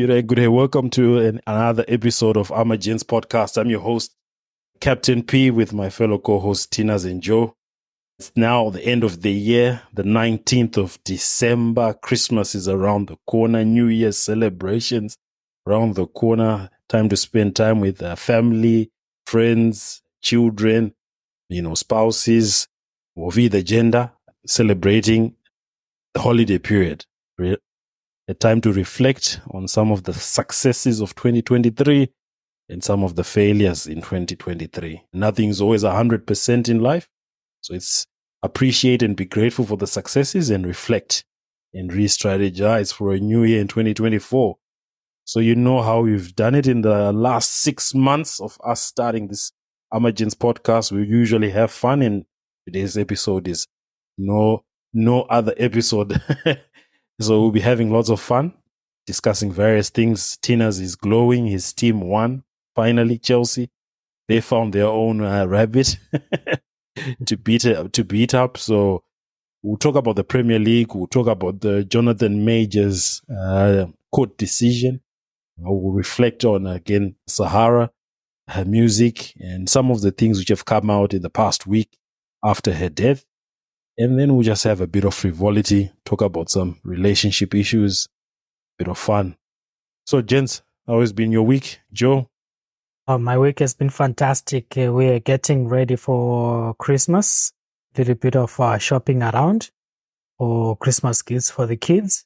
Good day, good day. Welcome to an, another episode of Ama Gents podcast. I'm your host, Captain P, with my fellow co-hosts Tinas and Joe. It's now the end of the year, the 19th of December. Christmas is around the corner. New Year's celebrations around the corner. Time to spend time with uh, family, friends, children, you know, spouses, of either gender, celebrating the holiday period a time to reflect on some of the successes of 2023 and some of the failures in 2023. Nothing's always 100% in life. So it's appreciate and be grateful for the successes and reflect and re-strategize for a new year in 2024. So you know how we've done it in the last six months of us starting this Ama podcast. We usually have fun and today's episode is no, no other episode So we'll be having lots of fun discussing various things. Tinas is glowing. His team won finally. Chelsea, they found their own uh, rabbit to beat to beat up. So we'll talk about the Premier League. We'll talk about the Jonathan Majors uh, court decision. We'll reflect on again Zahara, her music, and some of the things which have come out in the past week after her death. And then we'll just have a bit of frivolity, talk about some relationship issues, bit of fun. So, gents, how has been your week? Joe? Oh, my week has been fantastic. Uh, we're getting ready for Christmas. A little bit of uh, shopping around for Christmas gifts for the kids.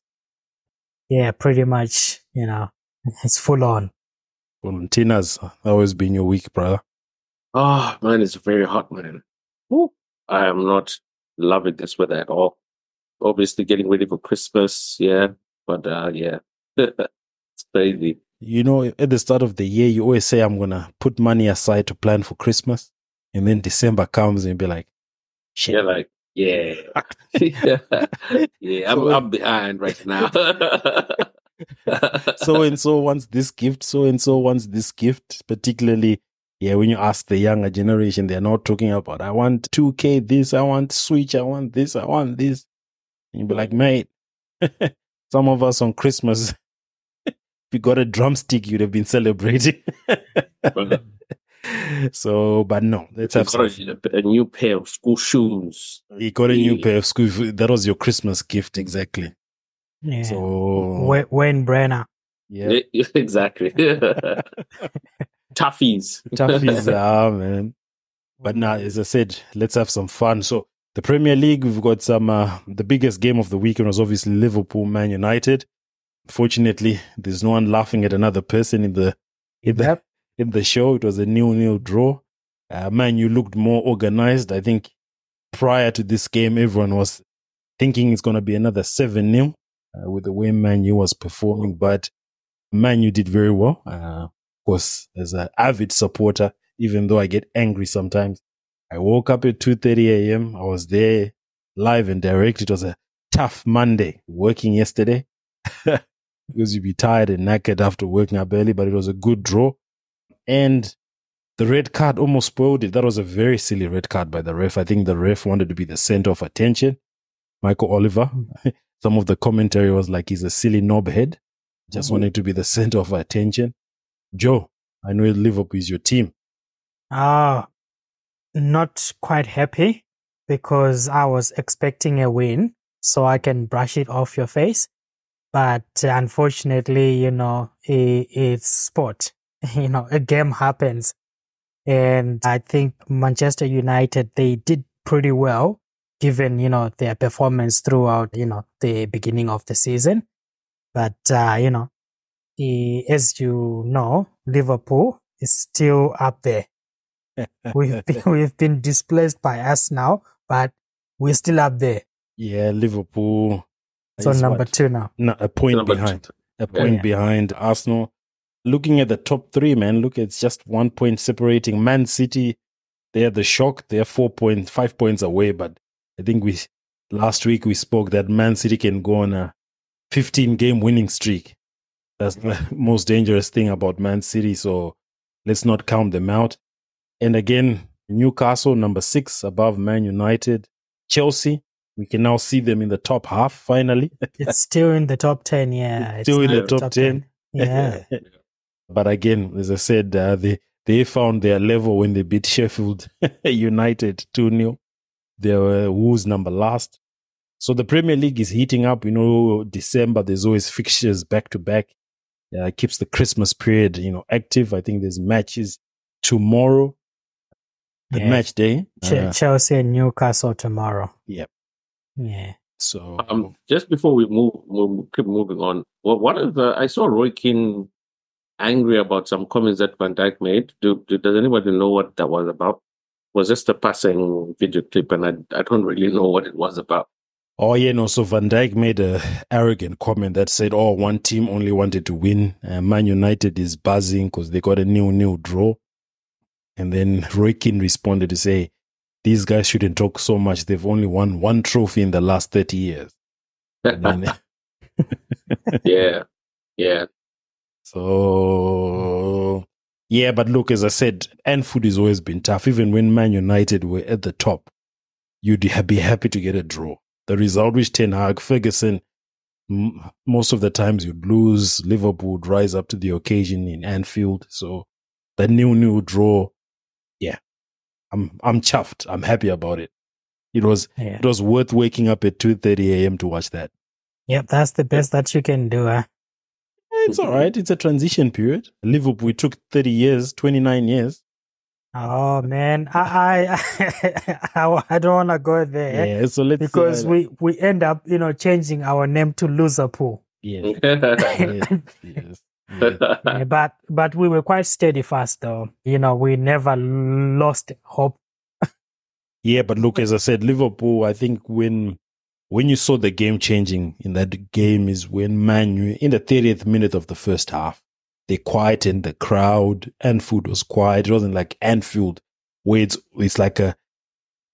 Yeah, pretty much, you know, it's full on. Valentina's, how has been your week, brother? Oh, mine is very hot, man. Ooh, I am not loving this weather at all. Obviously, getting ready for Christmas, yeah, but uh, yeah, it's crazy. You know, at the start of the year, you always say, I'm going to put money aside to plan for Christmas. And then December comes and be like, shit. You're like, yeah. yeah, yeah I'm, I'm behind right now. so and so wants this gift, so and so wants this gift, particularly yeah, when you ask the younger generation, they're not talking about, I want 2K this, I want Switch, I want this, I want this. And you'd be like, mate, some of us on Christmas, if you got a drumstick, you'd have been celebrating. so, but no, let's have got a, a, new pair of school shoes. You got a new pair of school. Shoes. That was your Christmas gift, exactly. Yeah. So Wayne Brenner. Yeah, exactly toughies. toughies, ah, man. But now, as I said, let's have some fun. So, the Premier League, we've got some, uh, the biggest game of the weekend was obviously Liverpool, Man United. Fortunately, there's no one laughing at another person in the, in the, in the show. It was a nil-nil draw. Uh, man, you looked more organized. I think prior to this game, everyone was thinking it's going to be another 7 0 uh, with the way Man U was performing. But Man U did very well. Uh, course, as an avid supporter, even though I get angry sometimes, I woke up at 2.30 a.m. I was there live and direct. It was a tough Monday working yesterday because you'd be tired and knackered after working up early, but it was a good draw. And the red card almost spoiled it. That was a very silly red card by the ref. I think the ref wanted to be the center of attention. Michael Oliver. Some of the commentary was like he's a silly knobhead, just mm-hmm. wanted to be the center of attention. Joe, I know Liverpool is your team. Ah, not quite happy because I was expecting a win so I can brush it off your face. But unfortunately, you know, it, it's sport. You know, a game happens. And I think Manchester United, they did pretty well given, you know, their performance throughout, you know, the beginning of the season. But, uh, you know, Eh, as you know, Liverpool is still up there. we've been, we've been displaced by us now, but we're still up there. Yeah, Liverpool. So number what? two now. No, a point number behind. Two. A point yeah. behind Arsenal. Looking at the top three, man, look, it's just one point separating Man City. They're the shock. They're four point five points away, but I think we last week we spoke that Man City can go on a 15 game winning streak. That's the most dangerous thing about Man City. So let's not count them out. And again, Newcastle, number six, above Man United. Chelsea, we can now see them in the top half finally. it's still in the top 10, yeah. It's still in the top, top 10. 10. Yeah. but again, as I said, uh, they they found their level when they beat Sheffield United 2 0. They were Wolves number last. So the Premier League is heating up. You know, December, there's always fixtures back to back. Uh, keeps the Christmas period, you know, active. I think there's matches tomorrow the Yeah. match day. Ch- Uh, Chelsea and Newcastle tomorrow. Yep. Yeah. so Um, just before we move, move keep moving on. Well, what is the? I saw Roy Keane angry about some comments that Van Dijk made. Do, do does anybody know what that was about? Was just a passing video clip, and I I don't really know what it was about. Oh yeah, no. So Van Dijk made a arrogant comment that said, "Oh, one team only wanted to win. Uh, Man United is buzzing because they got a new new draw." And then Roy Keane responded to say, "These guys shouldn't talk so much. They've only won one trophy in the last thirty years." Then- yeah, yeah. so yeah, but look, as I said, Anfield has always been tough. Even when Man United were at the top, you'd be happy to get a draw. The result which Ten Hag, Ferguson, m- most of the times you'd lose. Liverpool would rise up to the occasion in Anfield. So the new new draw, yeah, I'm I'm chuffed. I'm happy about it. It was Yeah. it was worth waking up at two thirty a.m. to watch that. Yep. That's the best that you can do. Huh? It's all right. It's a transition period. Liverpool it took thirty years, twenty nine years. Oh man, I I I, I don't want to go there Yeah, so let's because uh, we we end up you know changing our name to Loserpool. yes, yes, yes, yes. Yeah, but but we were quite steady fast though. You know, we never lost hope. Yeah, but look, as I said, Liverpool. I think when when you saw the game changing in that game is when Man U in the 30th minute of the first half they quietened the crowd. Anfield was quiet. It wasn't like Anfield where it's it's like a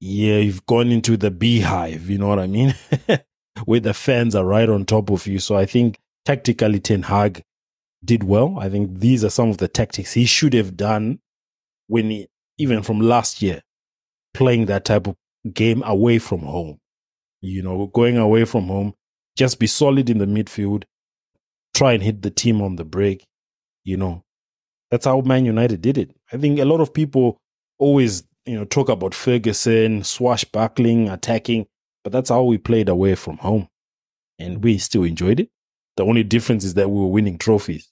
yeah you've gone into the beehive. You know what I mean? where the fans are right on top of you. So I think tactically Ten Hag did well. I think these are some of the tactics he should have done when he, even from last year playing that type of game away from home. You know, going away from home, just be solid in the midfield, try and hit the team on the break. You know, that's how Man United did it. I think a lot of people always, you know, talk about Ferguson, swashbuckling, attacking, but that's how we played away from home. And we still enjoyed it. The only difference is that we were winning trophies.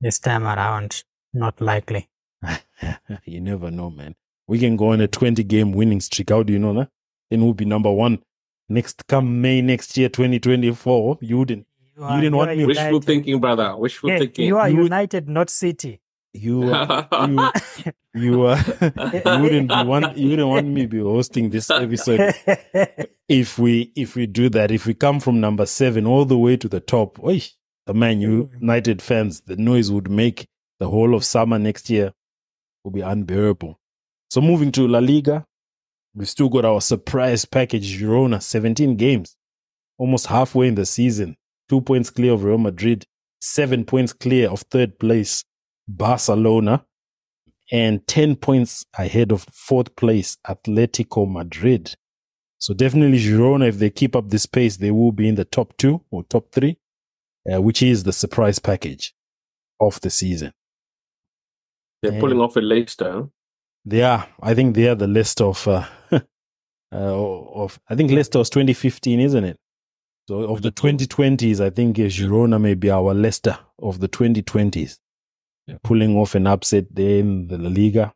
This time around, not likely. you never know, man. We can go on a 20 game winning streak. How do you know that? Then we'll be number one next come May next year, 2024. You wouldn't. You You didn't you want are me- Wishful United. thinking, brother. Wishful Yeah, thinking. you are You would- United, not City. You, uh, you, you, uh, you wouldn't be want, you wouldn't want me to be hosting this episode if we, if we do that. If we come from number seven all the way to the top, oy, the Man United fans, the noise would make the whole of summer next year will be unbearable. So moving to La Liga, we still got our surprise package, Girona, 17 games, almost halfway in the season, two points clear of Real Madrid, seven points clear of third place, Barcelona, and 10 points ahead of fourth place, Atletico Madrid. So definitely Girona, if they keep up this pace, they will be in the top two or top three, uh, which is the surprise package of the season. They're pulling off a Leicester. They are. I think they are the list of. Uh, uh, of I think Leicester was 2015, isn't it? So of the 2020s, I think Girona may be our Leicester of the 2020s, pulling off an upset there in the La Liga.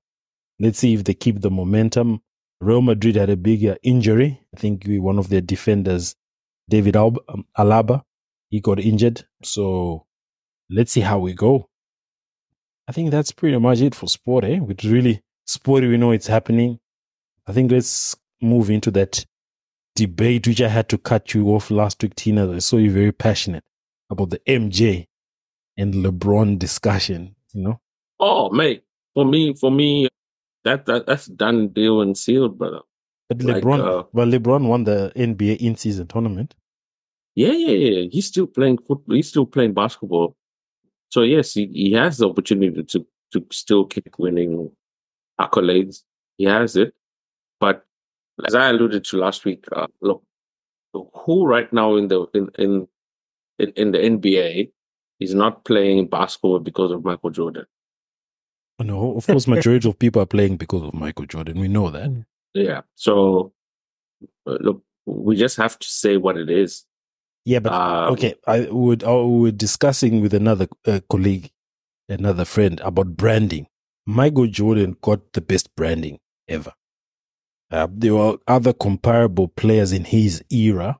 Let's see if they keep the momentum. Real Madrid had a big uh, injury. I think one of their defenders, David Alba, um, Alaba, he got injured. So let's see how we go. I think that's pretty much it for sport, eh? With really sporty, we know it's happening. I think let's move into that debate, which I had to cut you off last week, Tina. I saw you very passionate about the MJ and LeBron discussion, you know? Oh, mate. For me, for me, that, that that's done deal and sealed, brother. But Like, LeBron, uh, well, LeBron won the NBA in-season tournament. Yeah, yeah, yeah. He's still playing football. He's still playing basketball. So yes, he, he has the opportunity to to still keep winning accolades. He has it, but as I alluded to last week, uh, look, who right now in the in in in, in the NBA is not playing basketball because of Michael Jordan. No, of course, majority of people are playing because of Michael Jordan. We know that. Yeah. So, uh, look, we just have to say what it is. Yeah, but Um, okay, I would. I were discussing with another uh, colleague, another friend about branding. Michael Jordan got the best branding ever. Uh, there were other comparable players in his era,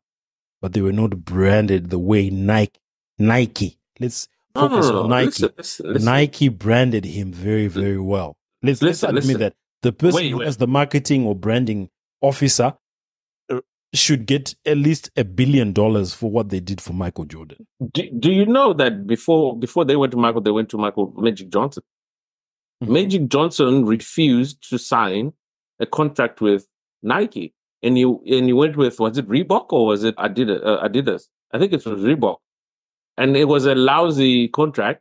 but they were not branded the way Nike. Nike. Let's No, no, focus no, on no. Nike. Listen, listen, listen. Nike branded him very, very well. Let's, let's admit that the person Wait, who wait. as the marketing or branding officer uh, should get at least a billion dollars for what they did for Michael Jordan. Do, do you know that before before they went to Michael, they went to Michael Magic Johnson? Mhm. Magic Johnson refused to sign a contract with Nike, and you and you went with was it Reebok or was it Adidas? Uh, Adidas? I think it was Reebok, and it was a lousy contract.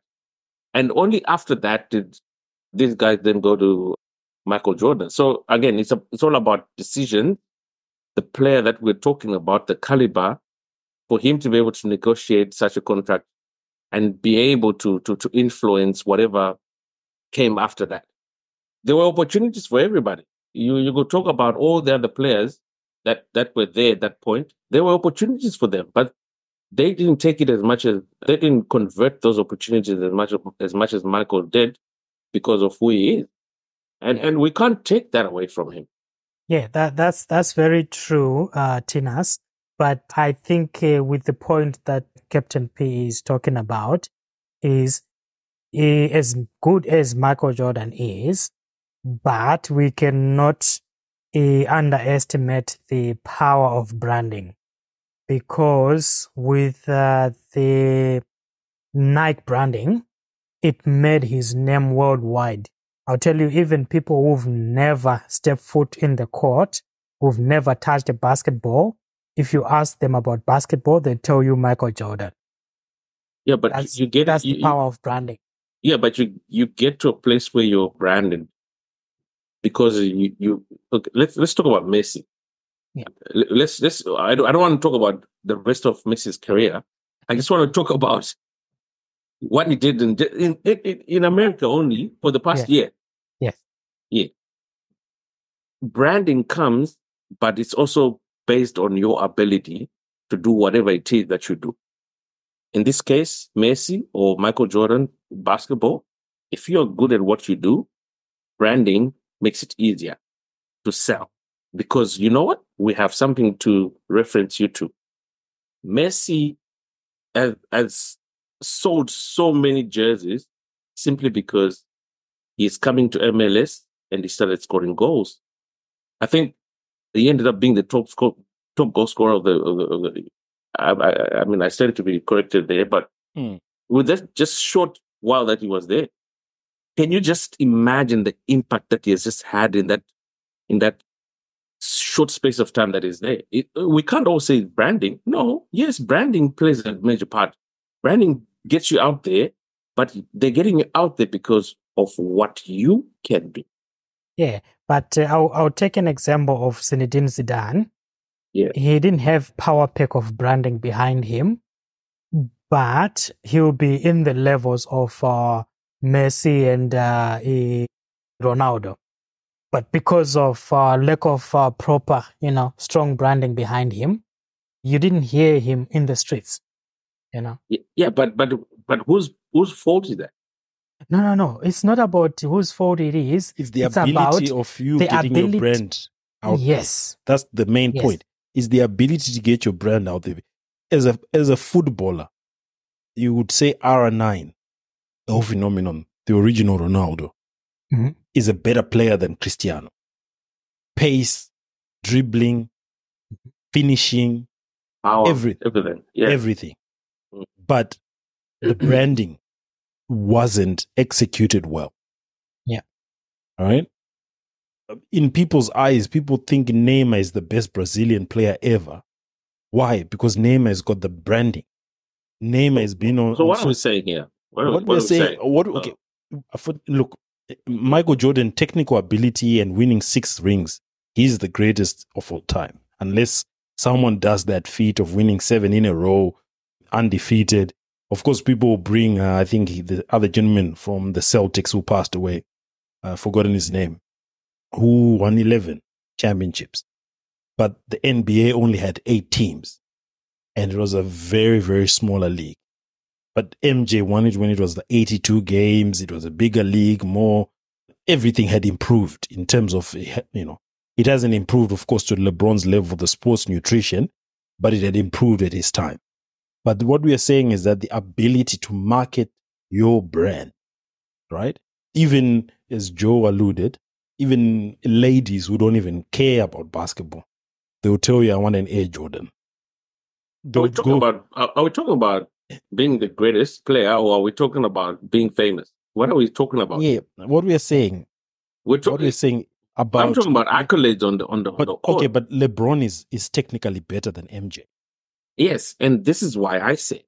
And only after that did these guys then go to Michael Jordan. So again, it's a, it's all about decision. The player that we're talking about, the caliber, for him to be able to negotiate such a contract and be able to to to influence whatever came after that. There were opportunities for everybody. You you go talk about all the other players that that were there at that point. There were opportunities for them, but they didn't take it as much as they didn't convert those opportunities as much as much as Michael did because of who he is. And and we can't take that away from him. Yeah, that that's that's very true, uh, Tinas. But I think uh, with the point that Captain P is talking about is eh, as good as Michael Jordan is, but we cannot uh, underestimate the power of branding because with uh, the Nike branding, it made his name worldwide. I'll tell you, even people who've never stepped foot in the court, who've never touched a basketball, if you ask them about basketball, they tell you Michael Jordan. Yeah, but That's, you get that's you, the you- power of branding. Yeah, but you you get to a place where you're branded because you you okay, let's let's talk about Messi. Yeah. Let's let's I don't I don't want to talk about the rest of Messi's career. I just want to talk about what he did in in in, in America only for the past year. Yes. Yeah. Branding comes, but it's also based on your ability to do whatever it is that you do. In this case, Messi or Michael Jordan, basketball, if you're good at what you do, branding makes it easier to sell. Because you know what? We have something to reference you to. Messi has, has sold so many jerseys simply because he's coming to MLS and he started scoring goals. I think he ended up being the top score, top goal scorer of the, of the, of the I, I, I mean, I started to be corrected there, but Hmm. with that just short while that he was there, can you just imagine the impact that he has just had in that in that short space of time that is there? It, we can't all say branding. No, yes, branding plays a major part. Branding gets you out there, but they're getting you out there because of what you can do. Yeah, but uh, I'll, I'll take an example of Zinedine Zidane. Yeah. He didn't have power pack of branding behind him, but he'll be in the levels of uh, Messi and uh, Ronaldo. But because of uh, lack of uh, proper, you know, strong branding behind him, you didn't hear him in the streets. You know, Yeah, but but but whose whose fault is that? no, no, no. It's not about whose fault it is. It's the It's ability about of you the getting ability- your brand out. there. Yes. That's the main Yes. point. Is the ability to get your brand out there. As a as a footballer, you would say R9, the whole phenomenon, the original Ronaldo, Mhm. is a better player than Cristiano. Pace, dribbling, finishing, Power, Every- everything. Yeah. everything. Mm. But the branding wasn't executed well. Yeah. All right. In people's eyes, people think Neymar is the best Brazilian player ever. Why? Because Neymar has got the branding. Neymar has been on. so on what are so- we saying here? What, what what we're saying, saying? what okay, look, Michael Jordan, technical ability and winning six rings, he's the greatest of all time. Unless someone does that feat of winning seven in a row, undefeated, Of course, people will bring, uh, I think, the other gentleman from the Celtics who passed away, uh, forgotten his name, who won 11 championships. But the NBA only had eight teams, and it was a very, very smaller league. But MJ won it when it was the 82 games. It was a bigger league, more, everything had improved in terms of, eh, you know, it hasn't improved, of course, to LeBron's level, the sports nutrition, but it had improved at his time. But what we are saying is that the ability to market your brand, right? Even as Joe alluded, even ladies who don't even care about basketball, they will tell you, I want an Air Jordan. Are we Don't talking go- about are we talking about being the greatest player or are we talking about being famous? What are we talking about? yeah, what we are saying, We're what talking we're saying about, I'm talking about accolades on the on the, on the court. okay, but LeBron is is technically better than MJ. yes, and this is why I say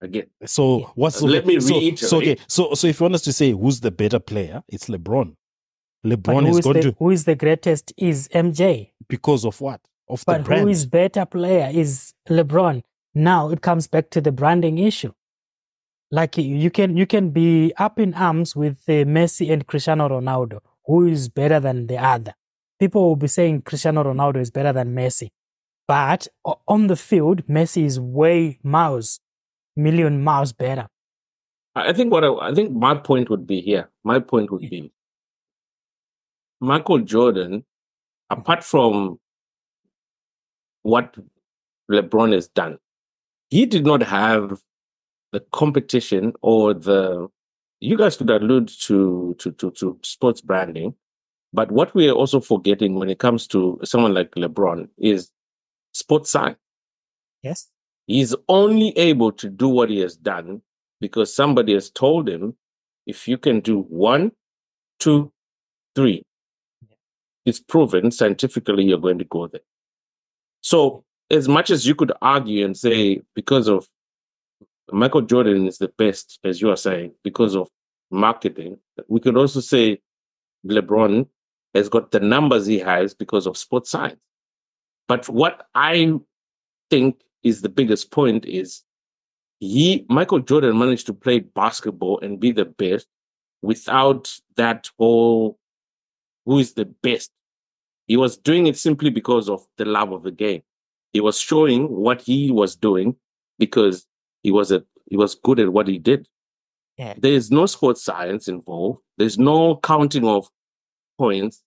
again. So Yeah. what's Let me so, reiterate. So okay, so so if you want us to say who's the better player, it's LeBron. LeBron who is is, going the, to who is the greatest is MJ. because of what of the But brand. who is better player is LeBron. Now it comes back to the branding issue. Like you- can you can be up in arms with uh, Messi and Cristiano Ronaldo. Who is better than the other? People will be saying Cristiano Ronaldo is better than Messi, but on the field, Messi is way miles, million miles better. I I think what I, I think my point would be here. My point would be Michael Jordan, apart from what LeBron has done, he did not have the competition or the you guys could allude to to to, to sports branding, but what we are also forgetting when it comes to someone like LeBron is sports science. Yes. He's only able to do what he has done because somebody has told him if you can do one, two, three, it's proven scientifically you're going to go there. So, as much as you could argue and say because of Michael Jordan is the best, as you are saying, because of marketing, we could also say LeBron has got the numbers he has because of sports science. But what I think is the biggest point is he Michael Jordan managed to play basketball and be the best without that whole who is the best. He was doing it simply because of the love of the game. He was showing what he was doing because he was a he was good at what he did. Yeah. There is no sports science involved. There's no counting of points.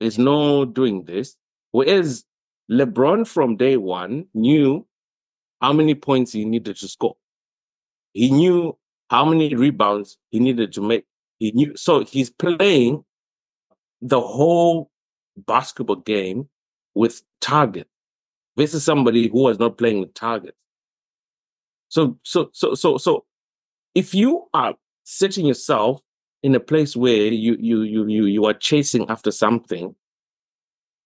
There's no doing this. Whereas LeBron from day one knew how many points he needed to score. He knew how many rebounds he needed to make. He knew so he's playing the whole basketball game with target versus somebody who was not playing with targets. So so so so so if you are setting yourself in a place where you you you you you are chasing after something,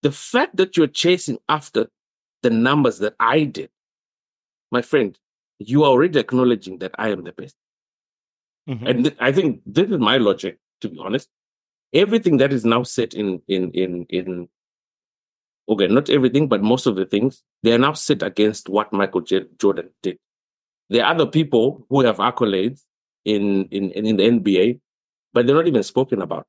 the fact that you're chasing after the numbers that I did, my friend, you are already acknowledging that I am the best. Mhm. And th- I think this is my logic, to be honest. Everything that is now set in in in in okay, not everything, but most of the things, they are now set against what Michael J- Jordan did. There are other people who have accolades in in in, in the NBA, but they're not even spoken about.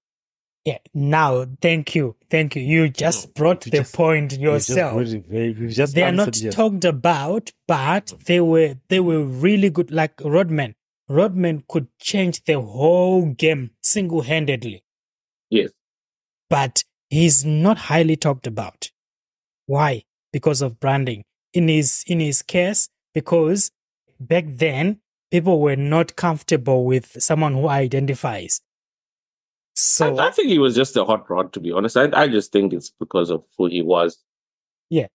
Yeah. Now, thank you, thank you. You just brought you the just- point You've just yourself. very- you've just they are not yes. talked about, but they were they were really good. Like Rodman, Rodman could change the whole game single handedly, Yes. but he's not highly talked about. Why? Because of branding. In his in his case, because back then people were not comfortable with someone who identifies. So I, I think he was just a hot rod, to be honest. I, I just think it's because of who he was. Yeah,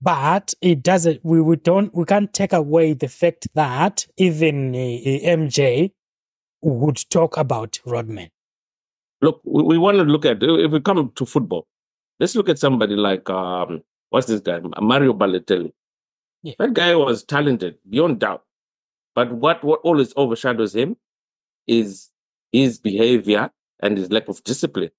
but it doesn't we, we don't we can't take away the fact that even uh, uh, mj would talk about rodman Look, we, we want to look at if we come to football. Let's look at somebody like um, what's this guy, Mario Balotelli. Yeah. That guy was talented beyond doubt, but what what always overshadows him is his behavior and his lack of discipline.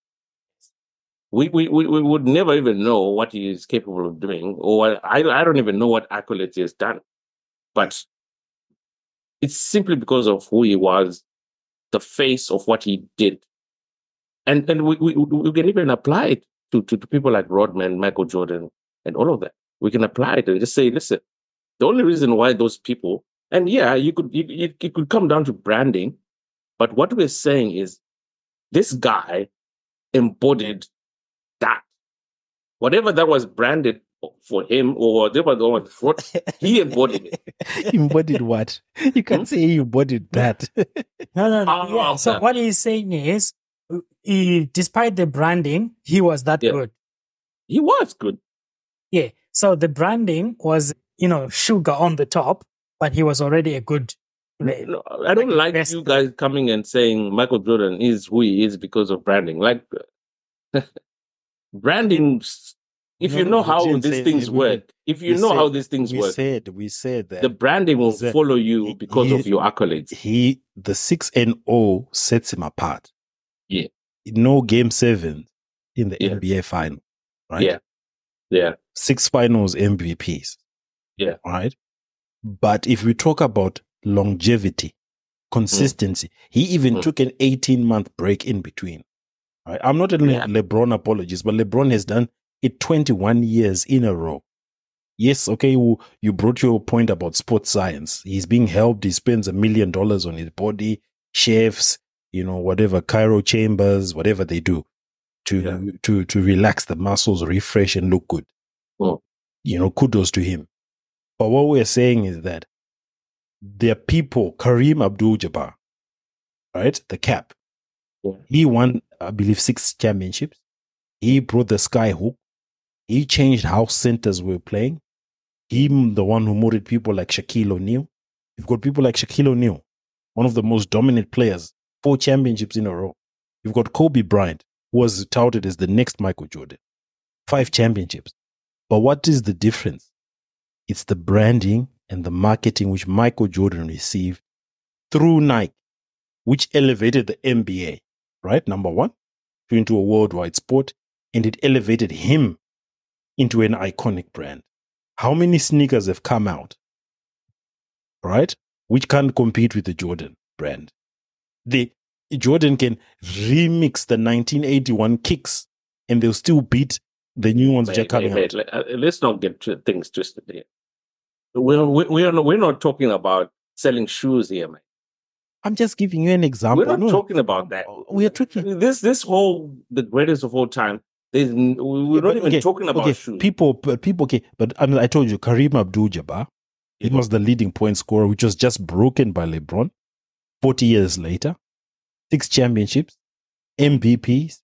We, we, we, we would never even know what he is capable of doing, or I, I don't even know what accolades he has done. But it's simply because of who he was, the face of what he did. And and we, we, we can even apply it to, to, to people like Rodman, Michael Jordan, and all of that. We can apply it and just say, listen, the only reason why those people, and yeah, you could you, you, it could come down to branding, but what we're saying is this guy embodied that. Whatever that was branded for him or whatever the one, what he embodied it. embodied what? You can't hmm? say he embodied that. No, no, no. Oh, yeah. So okay. what he's saying is, he, despite the branding, he was that Yeah. good. He was good. Yeah. So the branding was, you know, sugar on the top, but he was already a good player. No, I don't Like like you guys coming and saying Michael Jordan is who he is because of branding. Like branding, if No, you know how these things we- work, if you know said- how these things we work, said we said that the branding will follow you because he- of your accolades. he the six and O sets him apart. Yeah. No game seven in the Yeah. NBA final. Right? Yeah. Yeah. Six finals MVPs. Yeah. Right. But if we talk about longevity, consistency, he even Mm. took an 18 month break in between. Right? I'm not a Yeah. LeBron apologist, but LeBron has done it 21 years in a row. Yes, okay, you, you brought your point about sports science. He's being helped. He spends a million dollars on his body, chefs, you know, whatever, cryo chambers, whatever they do to, Yeah. to, to relax the muscles, refresh and look good. Mm. You know, kudos to him. But what we're saying is that there are people, Kareem Abdul Jabbar, right? The cap. Yeah. He won, I believe, six championships. He brought the sky hook. He changed how centers were playing. Him, the one who molded people like Shaquille O'Neal. You've got people like Shaquille O'Neal, one of the most dominant players, four championships in a row. You've got Kobe Bryant, who was touted as the next Michael Jordan, five championships. But what is the difference? It's the branding and the marketing which Michael Jordan received through Nike, which elevated the NBA, right? Number one, to into a worldwide sport, and it elevated him into an iconic brand. How many sneakers have come out, right? Which can't compete with the Jordan brand. The Jordan can remix the 1981 kicks and they'll still beat the new ones Wait, wait, wait. Let- uh, Let's not get things twisted here. We're, we- we're, not, we're not talking about selling shoes here, man. I'm just giving you an example. We're not No, talking about that. We are talking. This this whole the greatest of all time. There's, we're Yeah, not even okay, talking about okay, shoes. People, but people, okay, but I, mean, I told you, Kareem Abdul-Jabbar, he was the leading point scorer, which was just broken by LeBron. Forty years later, six championships, MVPs,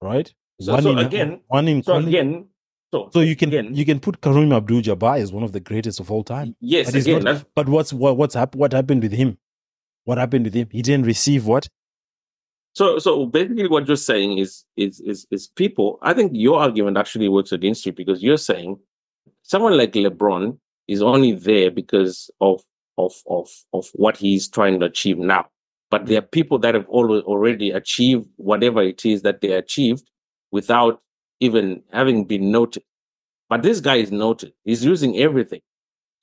right? So- so again- one in so college. again, so, so you can again, you can put Kareem Abdul-Jabbar as one of the greatest of all time. yes, But again, not- But what's what, what's hap- what happened with him? What happened with him? He didn't receive what? so so basically what you're saying is is is is people. I think your argument actually works against you because you're saying someone like LeBron is only there because of of of of what he's trying to achieve now. But there are people that have always already achieved whatever it is that they achieved without even having been noted. But this guy is noted. He's using everything.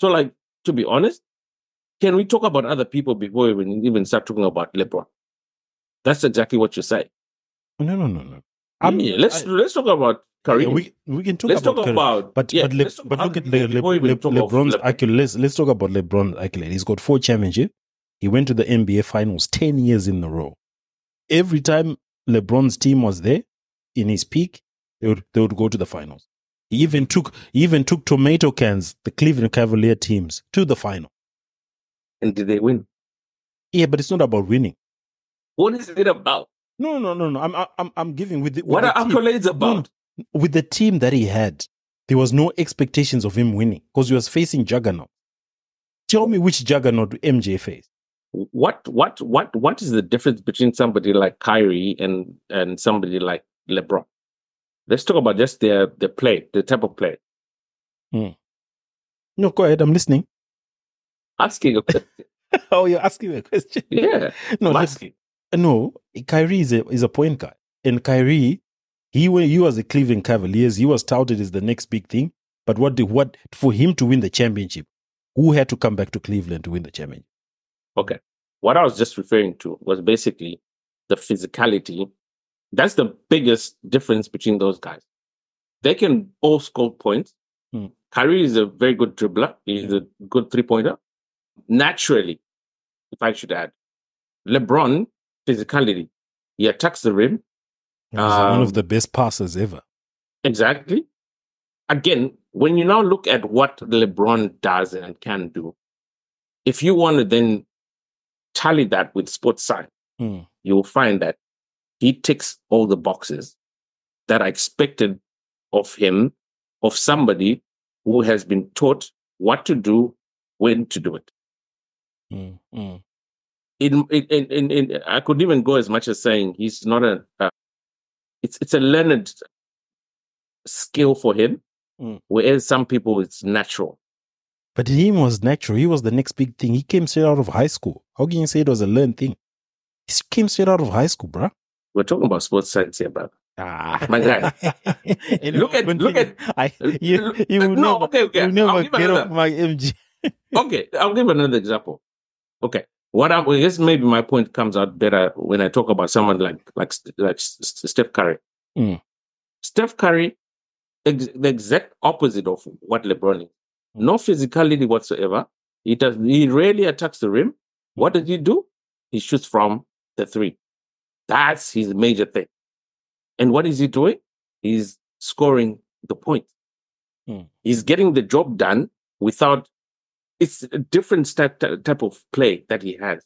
So, like, to be honest, can we talk about other people before we even start talking about LeBron? That's exactly what you say. No, no, no, no. I'm- yeah, let's I- let's talk about Kareem. yeah, we we can talk let's about talk Kareem. about But yeah, but, Le, let's talk but about look at other Le, Le, before we even Le, talk of LeBron's LeBron. accolade. Let's let's talk about LeBron's accolade. He's got four championships. He went to the NBA Finals ten years in a row. Every time LeBron's team was there in his peak, they would they would go to the finals. He even took he even took tomato cans, the Cleveland Cavalier teams, to the final. And did they win? Yeah, but it's not about winning. What is it about? No, no, no, no. I'm I'm I'm giving with the, with What the are team. accolades No, about? With the team that he had, there was no expectations of him winning because he was facing juggernaut. Tell me which juggernaut MJ faced. What what what what is the difference between somebody like Kyrie and and somebody like LeBron? Let's talk about just their their play, the type of play. Hmm. No, go ahead. I'm listening. Asking a question. oh, you're asking me a question. Yeah. no, I'm asking. no. Kyrie is a is a point guard, and Kyrie, he he was the Cleveland Cavaliers. He was touted as the next big thing. But what the, what for him to win the championship? Who had to come back to Cleveland to win the championship? Okay. What I was just referring to was basically the physicality. That's the biggest difference between those guys. They can all score points. Hmm. Kyrie is a very good dribbler. He's a good three pointer. Naturally, if I should add, LeBron physicality. He attacks the rim. He's one Um, of the best passers ever. Exactly. Again, when you now look at what LeBron does and can do, if you want to then tally that with sports science, Hmm. you'll find that he ticks all the boxes that are expected of him, of somebody who has been taught what to do, when to do it. Mm, mm. In, in, in, in, I could even go as much as saying he's not a, uh, it's, it's a learned skill for him, Mm. whereas some people it's natural. But him was natural. He was the next big thing. He came straight out of high school. How can you say it was a learned thing? He came straight out of high school, bruh. We're talking about sports science here, but Ah, My guy. Look at- look at- I, you, you no, never, okay, okay. you I'll give get another. off my MG. okay, I'll give another example. Okay, what I I guess maybe my point comes out better when I talk about someone like like like Steph Curry. Mm. Steph Curry, ex- the exact opposite of what LeBron is. No physicality whatsoever. He does. He rarely attacks the rim. What does he do? He shoots from the three. That's his major thing. And what is he doing? He's scoring the point. Hmm. He's getting the job done without. It's a different type type of play that he has.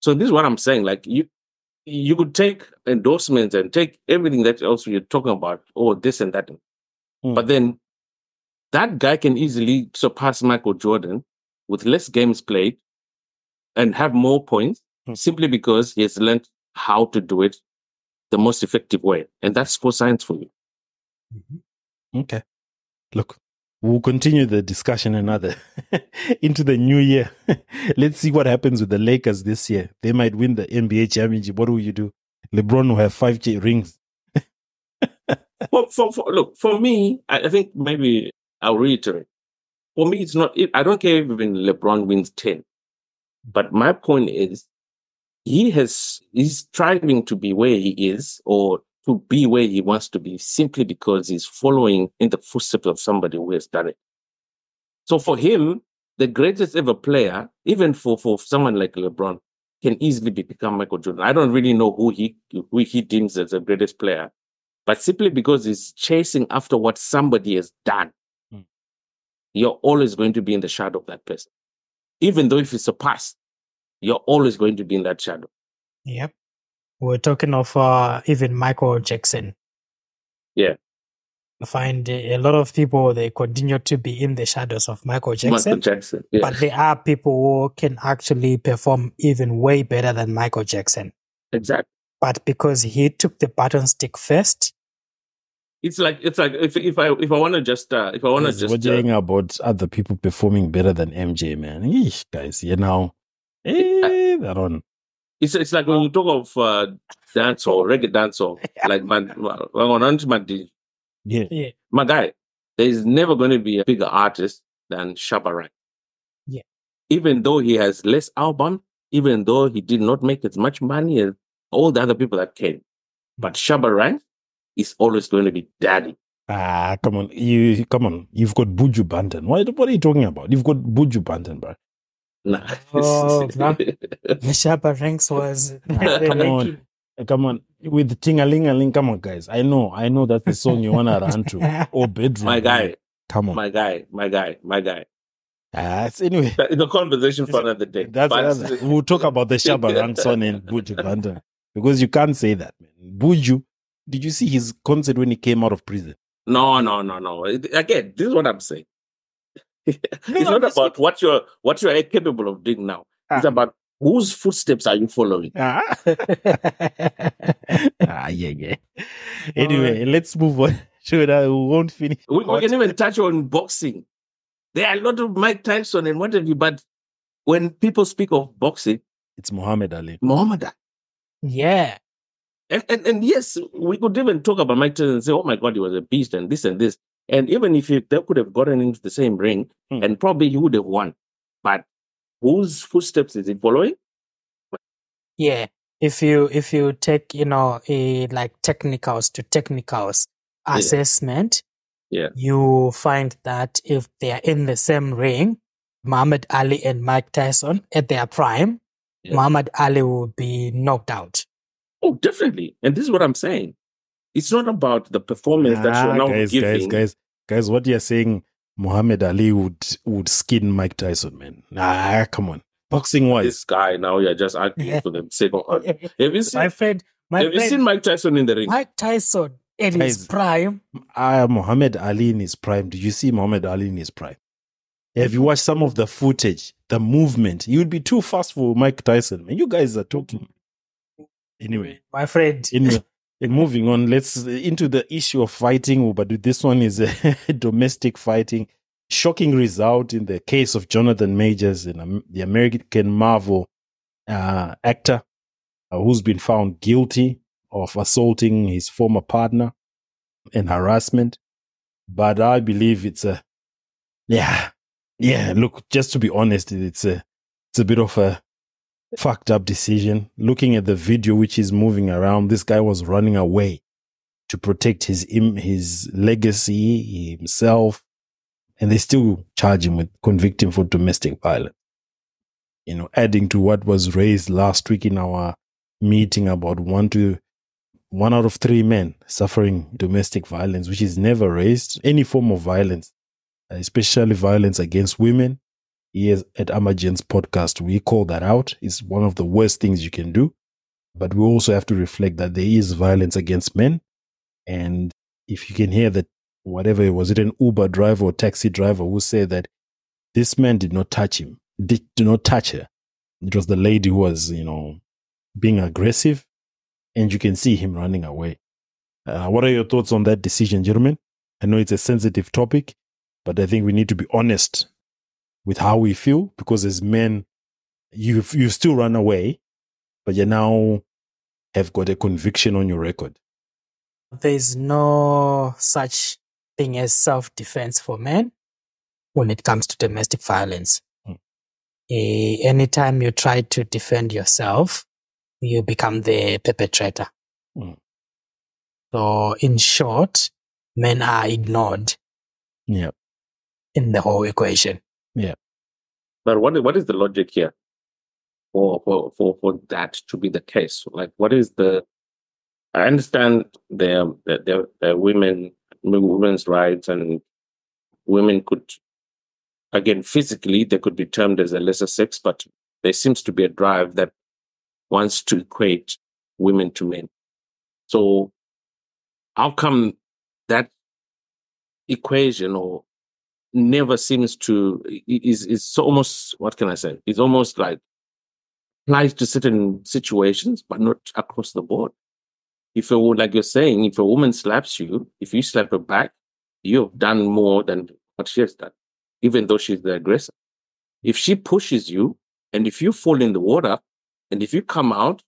So this is what I'm saying. Like you, you could take endorsements and take everything that else you're talking about, or this and that, Hmm. but then that guy can easily surpass Michael Jordan with less games played and have more points Hmm. simply because he has learned how to do it the most effective way. And that's for science for you. Okay. Look, we'll continue the discussion another into the new year. Let's see what happens with the Lakers this year. They might win the NBA championship. What will you do? LeBron will have five rings. For, for, for, look, for me, I, I think maybe I'll reiterate. For me, it's not, I don't care if even LeBron wins 10. But my point is, he has, he's striving to be where he is or to be where he wants to be simply because he's following in the footsteps of somebody who has done it. So for him, the greatest ever player, even for, for someone like LeBron, can easily be, become Michael Jordan. I don't really know who he who he deems as the greatest player, but simply because he's chasing after what somebody has done, Hmm. you're always going to be in the shadow of that person. Even though if you surpass, you're always going to be in that shadow. Yep. We're talking of uh, even Michael Jackson. Yeah. I find a lot of people they continue to be in the shadows of Michael Jackson, Michael Jackson. Yeah. but there are people who can actually perform even way better than Michael Jackson. exactly. But because he took the button stick first, It's like it's like if if I if I want to just uh, if I want to just What you uh, about other people performing better than MJ, man? Eesh, guys, you know, eh, that one. It's it's like when you talk of uh, dance or reggae dance or like man, my Yeah. yeah, my guy, there is never going to be a bigger artist than Shabba Ranks. Yeah. Even though he has less album, even though he did not make as much money as all the other people that came, but Shabba Ranks is always going to be daddy. Ah, come on, you come on. You've got Buju Banton. What, what are you talking about? You've got Buju Banton, bro. Nah. Oh, nah. Shabba Ranks was. Come on. Come on, with Tingalingaling. Come on, guys. I know, I know that's the song you wanna run to. Or bedroom. my guy, Come on. my guy, my guy, my guy. Ah, anyway, That is a conversation for another day. that's, But- that's we'll talk about the Shabba song and Buju Banton because you can't say that, man. Buju, did you see his concert when he came out of prison? No, no, no, no. It- Again, this is what I'm saying. it's not this- about what you're what you're capable of doing now. It's Ah. about whose footsteps are you following. Ah, ah yeah, yeah. Anyway, let's move on. Sure, that we won't finish. We, we can even touch on boxing. There are a lot of Mike Tyson and what have you, but when people speak of boxing, It's Muhammad Ali. Muhammad Ali. yeah. And, and, and yes, we could even talk about Mike Tyson and say, oh my God, he was a beast and this and this. And even if he, they could have gotten into the same ring, Hmm. and probably he would have won. But whose footsteps is he following? Yeah. If you if you take, you know, a like technicals to technicals Yeah. assessment, Yeah. you find that if they are in the same ring, Muhammad Ali and Mike Tyson at their prime, Yeah. Muhammad Ali will be knocked out. Oh, definitely. And this is what I'm saying. It's not about the performance that Ah, you're now guys, giving. guys, guys, guys, what you're saying, Muhammad Ali would would skin Mike Tyson, man. Ah, come on. Boxing wise. This guy now you're just arguing for them. sake of. Have you seen my friend, my have you friend, seen Mike Tyson in the ring? Mike Tyson in his prime. Ah, Muhammad Ali in his prime. Did you see Muhammad Ali in his prime? Have you watched some of the footage, the movement? You'd be too fast for Mike Tyson, man. You guys are talking. Anyway, My friend. in, in moving on, let's into the issue of fighting. But this one is a domestic fighting. Shocking result in the case of Jonathan Majors, Am- the American Marvel uh, actor uh, who's been found guilty of assaulting his former partner and harassment. But I believe it's a, yeah, yeah. Look, just to be honest, it's a, it's a bit of a fucked up decision. Looking at the video which is moving around, this guy was running away to protect his his legacy, himself, and they still charge him with convict him for domestic violence. You know, adding to what was raised last week in our meeting about one to one out of three men suffering domestic violence, which is never raised any form of violence, especially violence against women here at Emergence podcast, we call that out. It's one of the worst things you can do. But we also have to reflect that there is violence against men. And if you can hear that, whatever, was it an Uber driver or taxi driver who said that this man did not touch him, did, did not touch her. It was the lady who was, you know, being aggressive and you can see him running away. Uh, what are your thoughts on that decision, gentlemen? I know it's a sensitive topic, but I think we need to be honest with how we feel because as men, you you still run away, but you now have got a conviction on your record. There's no such thing as self defense for men when it comes to domestic violence. Hmm. Eh, anytime you try to defend yourself, you become the perpetrator. Hmm. So, in short, men are ignored Yeah. in the whole equation. But what what is the logic here for for for, for that to be the case? Like, what is the? I understand there there women women's rights and women could again physically they could be termed as a lesser sex, but there seems to be a drive that wants to equate women to men. So, how come that equation or never seems to is is so almost what can I say? It's almost like applies to certain situations, but not across the board. If a like you're saying, if a woman slaps you, if you slap her back, you've done more than what she has done, even though she's the aggressor. If she pushes you, and if you fall in the water, and if you come out,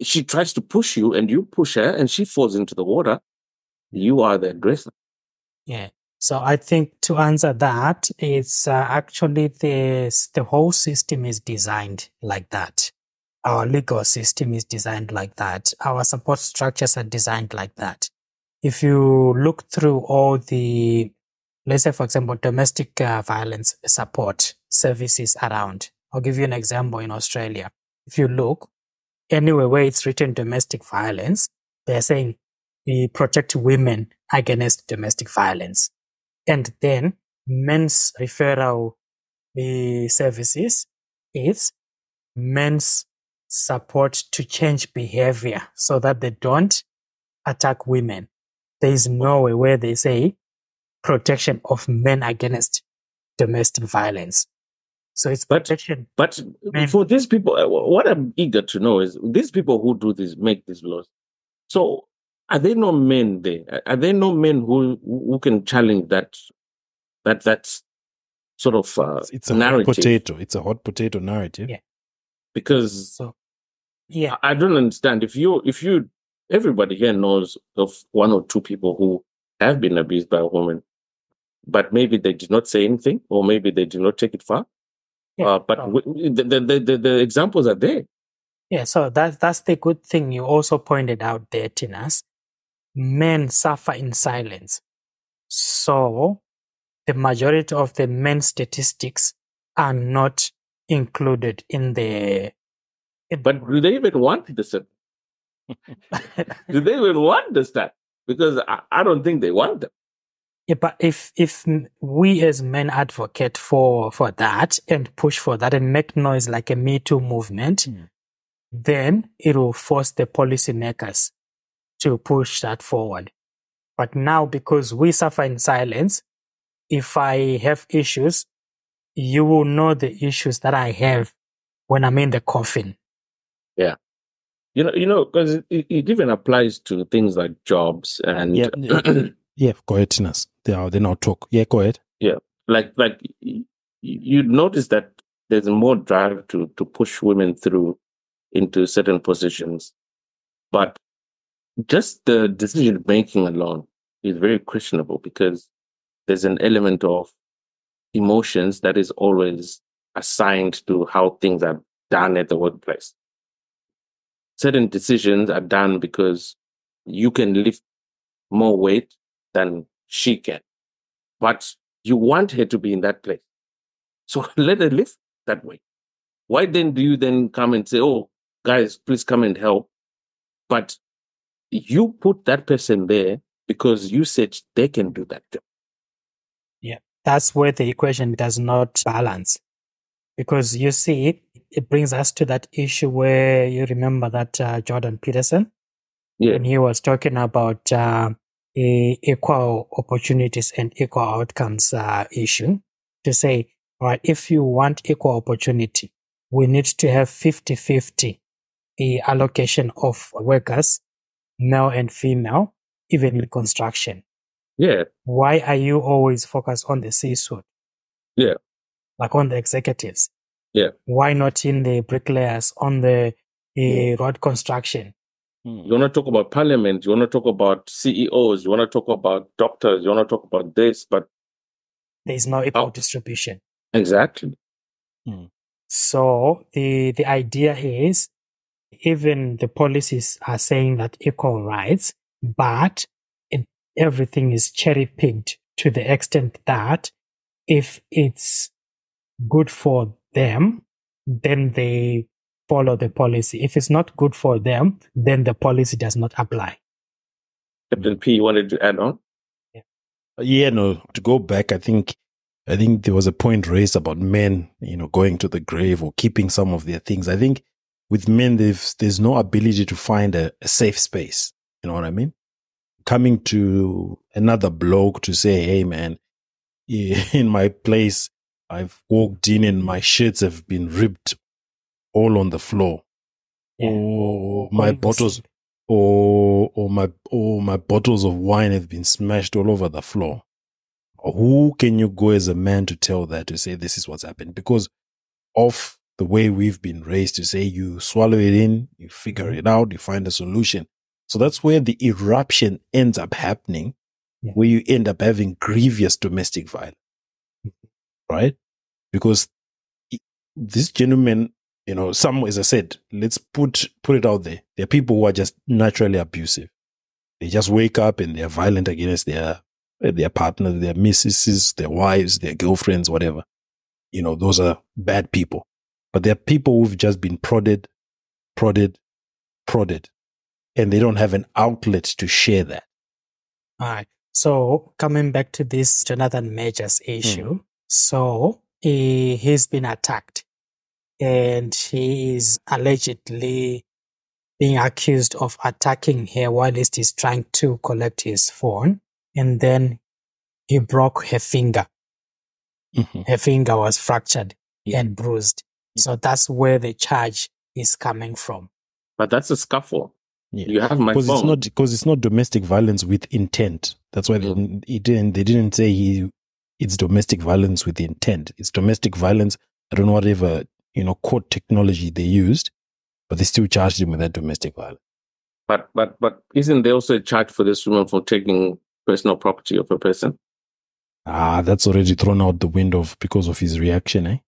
she tries to push you, and you push her, and she falls into the water, you are the aggressor. Yeah. So I think to answer that, it's uh, actually this, the whole system is designed like that. Our legal system is designed like that. Our support structures are designed like that. If you look through all the, let's say, for example, domestic uh, violence support services around, I'll give you an example in Australia. If you look anywhere where it's written domestic violence, they're saying we protect women against domestic violence. And then men's referral uh, services is men's support to change behavior so that they don't attack women. There is no way where they say protection of men against domestic violence. So it's But- protection. But Men. for these people, uh, what I'm eager to know is these people who do this, make these laws. So are there no men there? Are there no men who who can challenge that that that sort of uh, It's, it's a hot potato. It's a hot potato narrative. Yeah. Because So yeah, I I don't understand if you if you everybody here knows of one or two people who have been abused by a woman, but maybe they did not say anything, or maybe they did not take it far. Yeah, uh, but so- w- the, the, the, the, the examples are there. Yeah, so that's that's the good thing you also pointed out there, Tinas. Men suffer in silence. So the majority of the men statistics are not included in the But do they even want this? Do they even want the stat? Because I, I don't think they want them. Yeah, but if if we as men advocate for for that and push for that and make noise like a Me Too movement, Mm. then it will force the policymakers to push that forward. But now, because we suffer in silence, if I have issues, you will know the issues that I have when I'm in the coffin. Yeah. You know, you know, because it, it even applies to things like jobs and Yeah, yeah, go ahead, Tinas. They are they now talk. Yeah, go ahead. like like y- you notice that there's more drive to to push women through into certain positions, but just the decision making alone is very questionable because there's an element of emotions that is always assigned to how things are done at the workplace. Certain decisions are done because you can lift more weight than she can, but you want her to be in that place. So let her lift that way. Why then do you then come and say, oh, guys, please come and help? But you put that person there because you said they can do that job. That's where the equation does not balance. Because you see, it brings us to that issue where you remember that uh, Jordan Peterson, Yeah. when he was talking about uh, equal opportunities and equal outcomes uh, issue, to say, all right, if you want equal opportunity, we need to have 50 50 allocation of workers, male and female, even in construction. Yeah. Why are you always focused on the C suite? Yeah. Like on the executives. Yeah. Why not in the bricklayers, on the uh, road construction? You want to talk about parliament, you want to talk about CEOs, you want to talk about doctors, you want to talk about this, but There is no equal Oh. distribution. exactly. So the the idea is even the policies are saying that equal rights, but it, everything is cherry picked to the extent that if it's good for them, then they follow the policy. If it's not good for them, then the policy does not apply. Captain P, you wanted to add on? Yeah, no, to go back, I think I think there was a point raised about men, you know, going to the grave or keeping some of their things. I think with men there's there's no ability to find a, a safe space. You know what I mean? Coming to another bloke to say, hey man, in my place, I've walked in and my shirts have been ripped all on the floor. Yeah. Or my Or in the bottles or or my or my bottles of wine have been smashed all over the floor. Who can you go as a man to tell that to say this is what's happened? Because of the way we've been raised to say you swallow it in, you figure mm-hmm. it out, you find a solution. So that's where the eruption ends up happening, Yeah. where you end up having grievous domestic violence, mm-hmm. right? Because this gentleman, you know, some, as I said, let's put, put it out there. There are people who are just naturally abusive. They just wake up and they're violent against their, their partners, their mistresses, their wives, their girlfriends, whatever. You know, those are bad people. But there are people who've just been prodded, prodded, prodded, and they don't have an outlet to share that. All right. So coming back to this Jonathan Majors issue, hmm. so he, he's been attacked and he is allegedly being accused of attacking her whilst he's trying to collect his phone. And then he broke her finger. Mm-hmm. Her finger was fractured Yeah. and bruised. So that's where the charge is coming from. But that's a scuffle. Yeah. You have my because phone. it's not because it's not domestic violence with intent. That's why they, Mm. it didn't, they didn't say he it's domestic violence with intent. It's domestic violence. I don't know whatever you know court technology they used, but they still charged him with that domestic violence. But but but isn't there also a charge for this woman for taking personal property of a person? Ah, that's already thrown out the window of, because of his reaction, eh?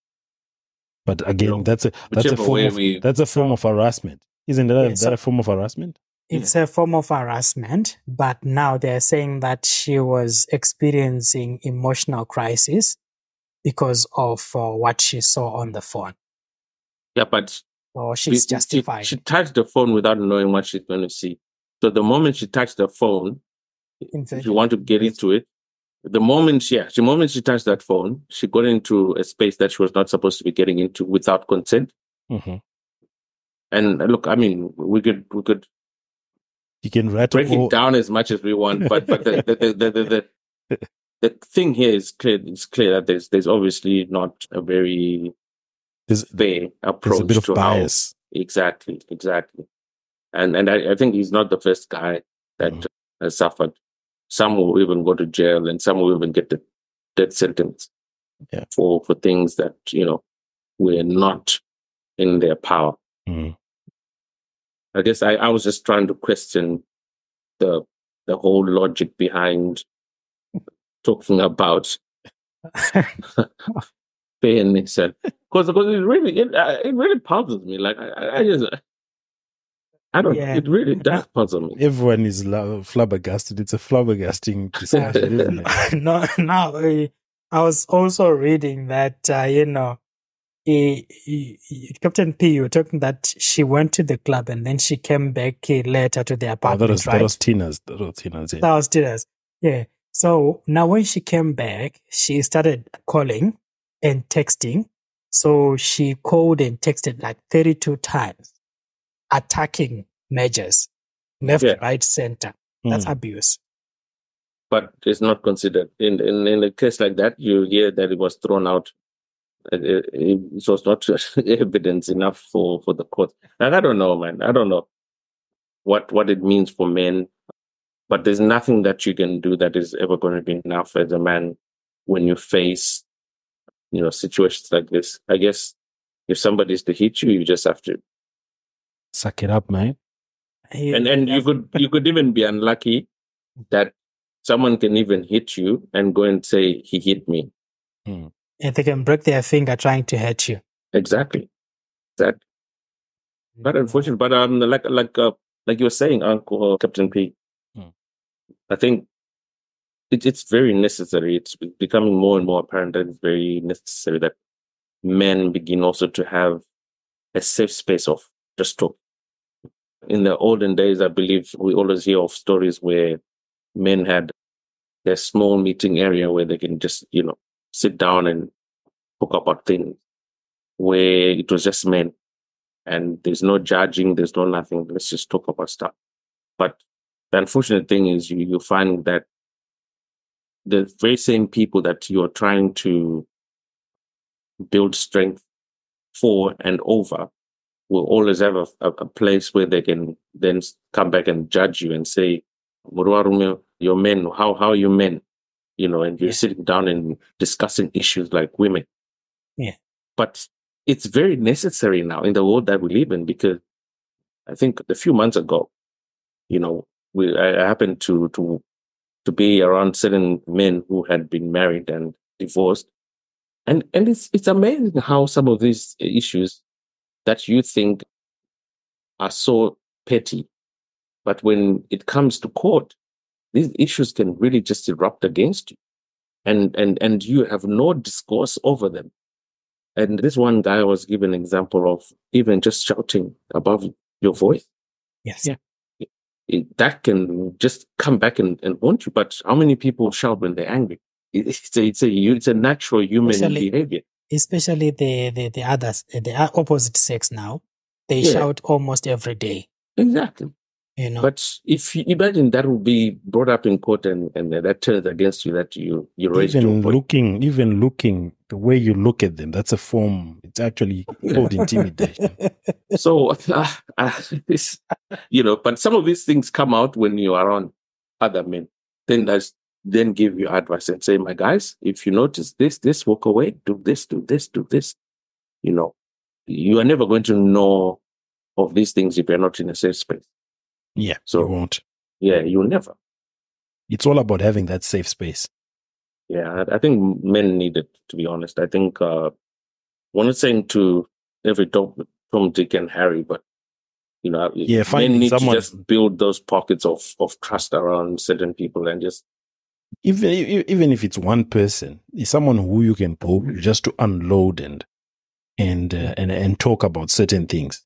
But again, know, that's a that's a form of we- that's a form of harassment, isn't that? Yeah, is so- that a form of harassment? It's a form of harassment, but now they're saying that she was experiencing emotional crisis because of uh, what she saw on the phone. Yeah, but So she's she- justified. She, she touched the phone without knowing what she's going to see. So the moment she touched the phone, in if you want to get into it, the moment she, yeah, the moment she touched that phone, she got into a space that she was not supposed to be getting into without consent. hmm And uh, look, I mean, we could we could You can break all, it down as much as we want, but but the the the, the, the, the, the thing here is clear. It's clear that there's there's obviously not a very There's, fair approach there's a bit of to how bias. Exactly, exactly. And and I, I think he's not the first guy that Mhm. has suffered. Some will even go to jail, and some will even get the death sentence Yeah. for for things that you know were not in their power. Mm. I guess I, I was just trying to question the the whole logic behind talking about fairness because because it really it, uh, it really puzzles me. Like I- I just I don't Yeah. it really does puzzle me. Everyone is flabbergasted. It's a flabbergasting discussion, isn't it? no, no. uh, I was also reading that uh, you know, he, he- he- Captain P. You were talking that she went to the club and then she came back uh, later to the Oh, apartment, that was right? that was Tina's. That was Tina's. Yeah. That was Tina's. Yeah. So now when she came back, she started calling and texting. So she called and texted like 32 times, attacking measures, left, Yeah. right, center. That's Mm. abuse. But it's not considered in in in a case like that. You hear that it was thrown out. It, it, it was not evidence enough for for the court. And I don't know, man. I don't know what what it means for men. But there's nothing that you can do that is ever going to be enough as a man when you face, you know, situations like this. I guess if somebody's to hit you, you just have to. Suck it up, man. And and you could you could even be unlucky that someone can even hit you and go and say he hit me. and they can break their finger trying to hurt you. Exactly. That but unfortunate. But um, like like uh, like you were saying, Uncle uh, Captain P. Hmm. I think it, it's very necessary. It's becoming more and more apparent that it's very necessary that men begin also to have a safe space of just talk. In the olden days, I believe we always hear of stories where men had their small meeting area where they can just, you know, sit down and talk about things where it was just men and there's no judging, there's no nothing. Let's just talk about stuff. But the unfortunate thing is you, you find that the very same people that you're trying to build strength for and over will always have a, a, place where they can then come back and judge you and say, "Muruwarume, you're men. How, how are you men? You know, and you're Yeah. sitting down and discussing issues like women. Yeah. But it's very necessary now in the world that we live in because I think a few months ago, you know, we I I happened to to to be around certain men who had been married and divorced, and and it's it's amazing how some of these issues that you think are so petty, but when it comes to court, these issues can really just erupt against you, and and and you have no discourse over them. And this one guy was given an example of even just shouting above your voice Yes. Yeah. it, that can just come back and, and haunt you. But how many people shout when they're angry? It- It's a, it's a, it's a natural human Especially- behavior. Especially the, the, the others, the opposite sex now. They Yeah. shout almost every day, Exactly. you know. But if you imagine that would be brought up in court and, and that turns against you, that you, you raised Even voice. looking, even looking, the way you look at them, that's a form. It's actually called intimidation. So, uh, uh, you know, but some of these things come out when you are on other men. Then that's then give you advice and say, my guys, if you notice this, this, walk away, do this, do this, do this. You know, you are never going to know of these things if you're not in a safe space. Yeah, So- you won't. Yeah, you'll never. It's all about having that safe space. Yeah, I, I think men need it, to be honest. I think uh, we're not saying to every Tom, Tom, Dick, and Harry, but you know, Yeah, men need someone- to just build those pockets of of trust around certain people and just even even if it's one person, it's someone who you can go to just to unload and and uh, and and talk about certain things.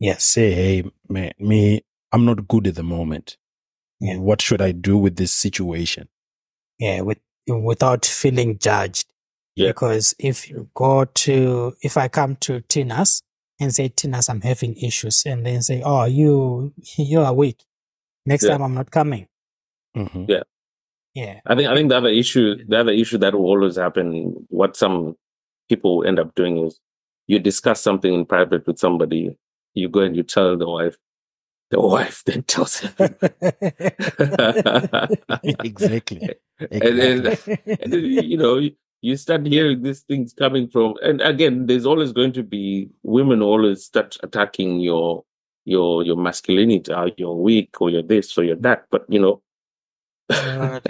Yes. Say, hey, man, me, I'm not good at the moment. Yeah. What should I do with this situation? Yeah. With, without feeling judged. Yeah. Because if you go to, if I come to Tina's and say, Tina's, I'm having issues, and then say, oh, you, you are weak. Next Yeah. time I'm not coming. Mhm. Yeah. I think I think the other issue the other issue that will always happen, what some people end up doing is you discuss something in private with somebody, you go and you tell the wife, the wife then tells him. exactly. and then and you know you- start hearing these things coming from and again there's always going to be women always start attacking your your your masculinity uh, you're weak or you're this or you're that but you know Oh,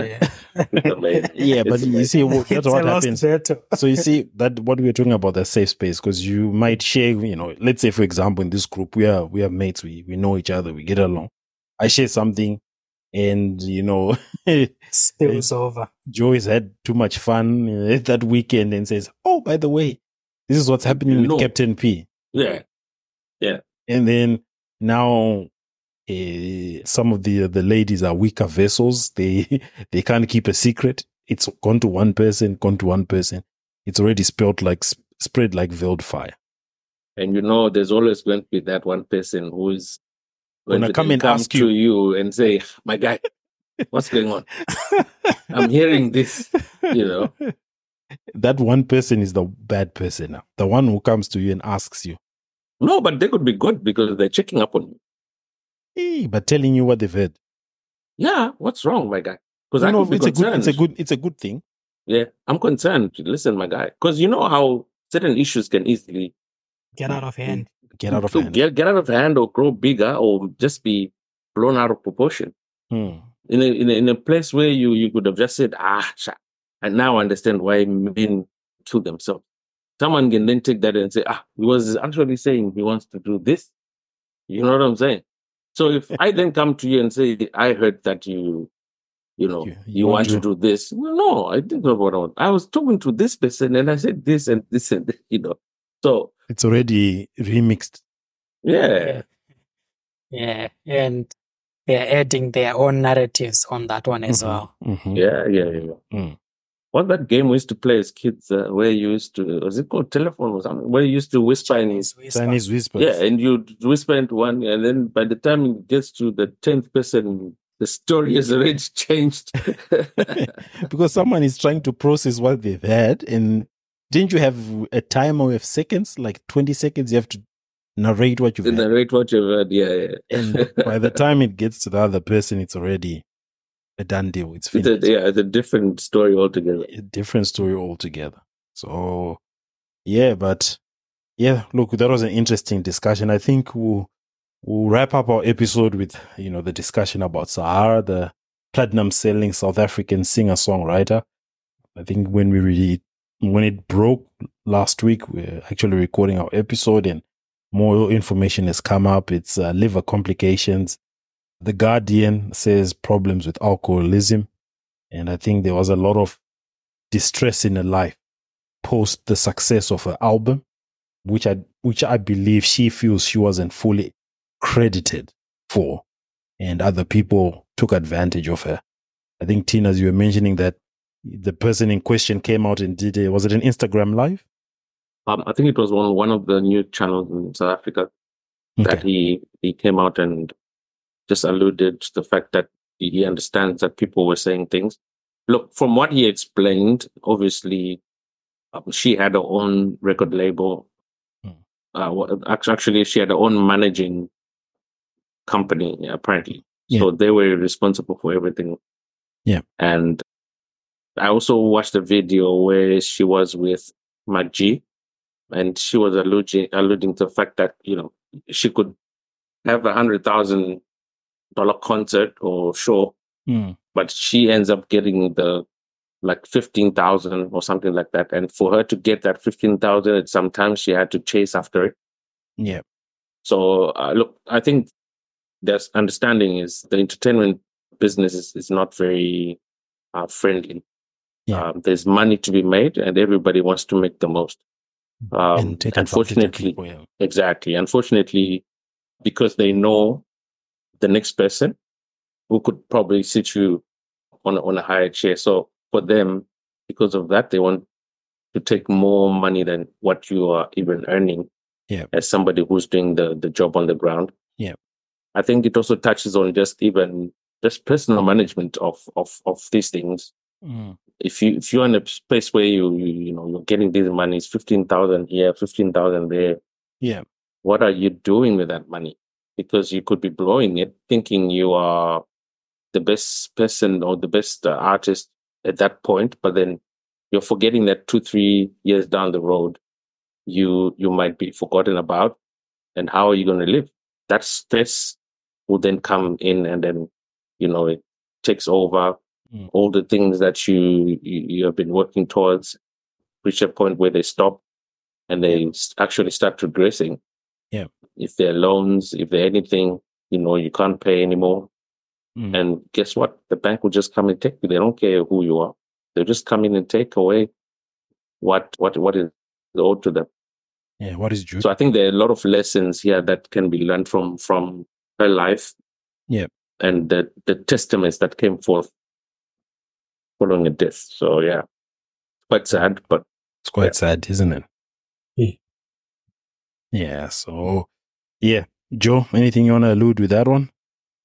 yeah, but you see, that's what happens. battle. so you see that what we are talking about the safe space because you might share you know let's say for example in this group we are we are mates we we know each other we get along i share something and you know Spills over. joyce had too much fun uh, that weekend and says oh by the way this is what's happening with No. captain p Yeah, yeah and then now uh, some of the the ladies are weaker vessels. They they can't keep a secret. It's gone to one person gone to one person. It's already spelled like spread like wildfire and you know there's always going to be that one person who is going Gonna come and come ask to you. and say my guy what's going on? I'm hearing this you know? That one person is the bad person. Now the one who comes to you and asks you. No but they could be good because they're checking up on you hey, but telling you what they've heard yeah what's wrong my guy because i no, could be it's a good it's a good it's a good thing Yeah, I'm concerned. Listen, my guy, because you know how certain issues can easily Get out of hand. get out of go- hand get get out of hand or grow bigger or just be blown out of proportion. Hmm. In a in a, in a place where you you could have just said, ah, sha, and now I understand why men kill themselves. Someone can then take that and say, ah, he was actually saying he wants to do this. You know what I'm saying? So if I then come to you and say, I heard that you, you know, You- you, you want want to to- do this. No, no, I didn't know what I want. I was talking to this person and I said this and this and this, you know. So it's already remixed yeah, Yeah. And they're adding their own narratives on that one as Mhm. well. Mhm. yeah, yeah, yeah. Mm. What that game we used to play as kids, uh, where you used to, was it called telephone or something? Where you used to whisper in his, Whisper. chinese whispers yeah, and you whisper into one, and then by the time it gets to the tenth person, the story has already changed. because someone is trying to process what they've heard. and didn't you have a timer of seconds like 20 seconds you have to narrate what you've In had the what you've heard, yeah, yeah. and by the time it gets to the other person it's already a done deal. It's it's a, yeah, it's a different story altogether. a different story altogether. So yeah but yeah look that was an interesting discussion. I think we'll we'll wrap up our episode with you know the discussion about Zahara the platinum selling south african singer songwriter i think when we really when it broke last week we're actually recording our episode and more information has come up. It's uh, liver complications the guardian says problems with alcoholism and i think there was a lot of distress in her life post the success of her album which i which i believe she feels she wasn't fully credited for and other people took advantage of her. I think tina as you were mentioning that the person in question came out and did a was it an instagram live? Um, I think it was one one of the new channels in South Africa that he he came out and just alluded to the fact that he understands that people were saying things. Look, from what he explained, obviously, um, she had her own record label. Hmm. Uh, actually, she had her own managing company, apparently. So they were responsible for everything. Yeah. And I also watched a video where she was with MacG and she was alluding, alluding to the fact that, you know, she could have a hundred thousand dollar concert or show, Mm. but she ends up getting the like 15,000 or something like that. And for her to get that 15,000, sometimes she had to chase after it. Yeah. So, uh, look, I think there's understanding is the entertainment business is, is not very uh, friendly. Yeah. Um, there's money to be made and everybody wants to make the most. Um, and take advantage of unfortunately, people, yeah. exactly. Unfortunately, because they know the next person who could probably sit you on, on a higher chair. So for them, because of that, they want to take more money than what you are even earning Yeah. as somebody who's doing the, the job on the ground. Yeah. I think it also touches on just even just personal management of, of, of these things. Mm. If you if you're in a space where you you, you know you're getting these monies, fifteen thousand here, fifteen thousand there, Yeah. what are you doing with that money? Because you could be blowing it, thinking you are the best person or the best uh, artist at that point, but then you're forgetting that two, three years down the road, you you might be forgotten about, and how are you going to live? That stress will then come in, and then you know it takes over Mm. all the things that you, you you have been working towards. Reach a point where they stop, and they actually start regressing. Yeah. If there are loans, if there anything, you know, you can't pay anymore. Mm. And guess what? The bank will just come and take you. They don't care who you are. They'll just come in and take away what what what is owed to them. Yeah. What is due? So I think there are a lot of lessons here that can be learned from from her life. Yeah. And the the testaments that came forth following a death. So yeah. Quite sad, but It's quite sad, isn't it? Yeah. So, yeah. Joe, anything you want to allude with that one?